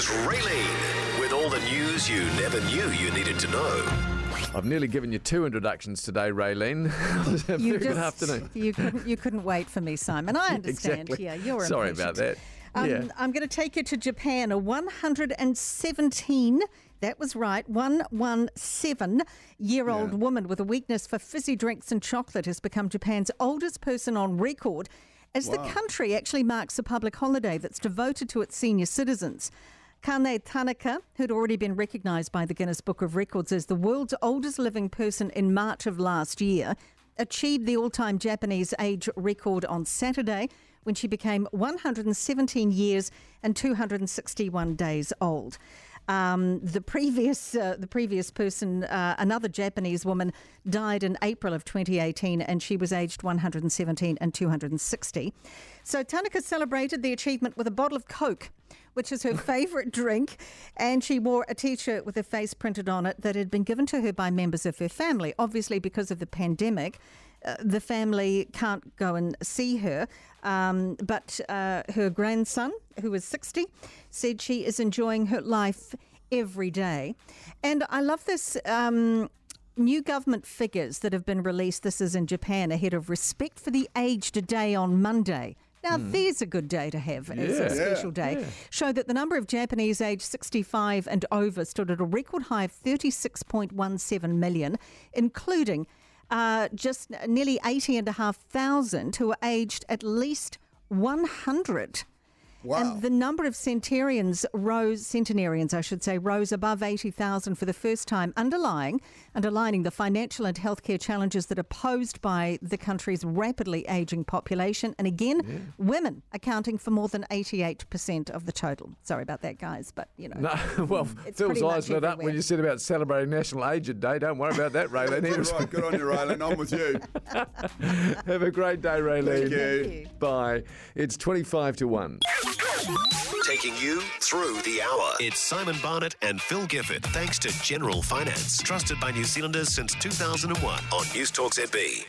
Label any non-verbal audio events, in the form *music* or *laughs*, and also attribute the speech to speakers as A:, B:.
A: Here's Raylene with all the news you never knew you needed to know.
B: I've nearly given you two introductions today, Raylene. *laughs*
C: You
B: Very good afternoon. *laughs*
C: You couldn't, you couldn't wait for me, Simon. I *laughs* understand.
B: Exactly.
C: Yeah, you're
B: Sorry
C: impatient.
B: about that.
C: Um,
B: yeah.
C: I'm going to take you to Japan. A 117, that was right, 117 year old
B: Yeah.
C: woman with a weakness for fizzy drinks and chocolate has become Japan's oldest person on record as the country actually marks a public holiday that's devoted to its senior citizens. Kane Tanaka, who'd already been recognised by the Guinness Book of Records as the world's oldest living person in March of last year, achieved the all time Japanese age record on Saturday when she became 117 years and 261 days old. Um, the previous uh, the previous person, uh, another Japanese woman, died in April of 2018, and she was aged 117 and 260. So Tanaka celebrated the achievement with a bottle of Coke, which is her *laughs* favourite drink, and she wore a T-shirt with her face printed on it that had been given to her by members of her family. Obviously, because of the pandemic, uh, the family can't go and see her, um, but uh, her grandson, who is 60, said she is enjoying her life every day. And I love this. Um, New government figures that have been released, this is in Japan, ahead of Respect for the Aged Day on Monday. Now, there's a good day to have as.
B: Yeah.
C: a special day. Show that the number of Japanese aged 65 and over stood at a record high of 36.17 million, including uh, just nearly 80,500 who are aged at least 100.
D: Wow.
C: And the number of centurions rose, centenarians, I should say, rose above 80,000 for the first time, underlying, underlining the financial and healthcare challenges that are posed by the country's rapidly ageing population. And again, women accounting for more than 88% of the total. Sorry about that, guys, but you know.
B: No, *laughs* well,
C: It's
B: Phil's
C: pretty
B: eyes lit up when you said about celebrating National Aged Day. Don't worry about that, Raylene.
D: Good, right, good on you, Raylene. I'm with you. *laughs*
B: Have a great day, Raylene.
D: Thank you.
C: Thank you.
B: Bye. It's 25 to 1.
A: Taking you through the hour. It's Simon Barnett and Phil Gifford. Thanks to General Finance, trusted by New Zealanders since 2001 on News Talk ZB.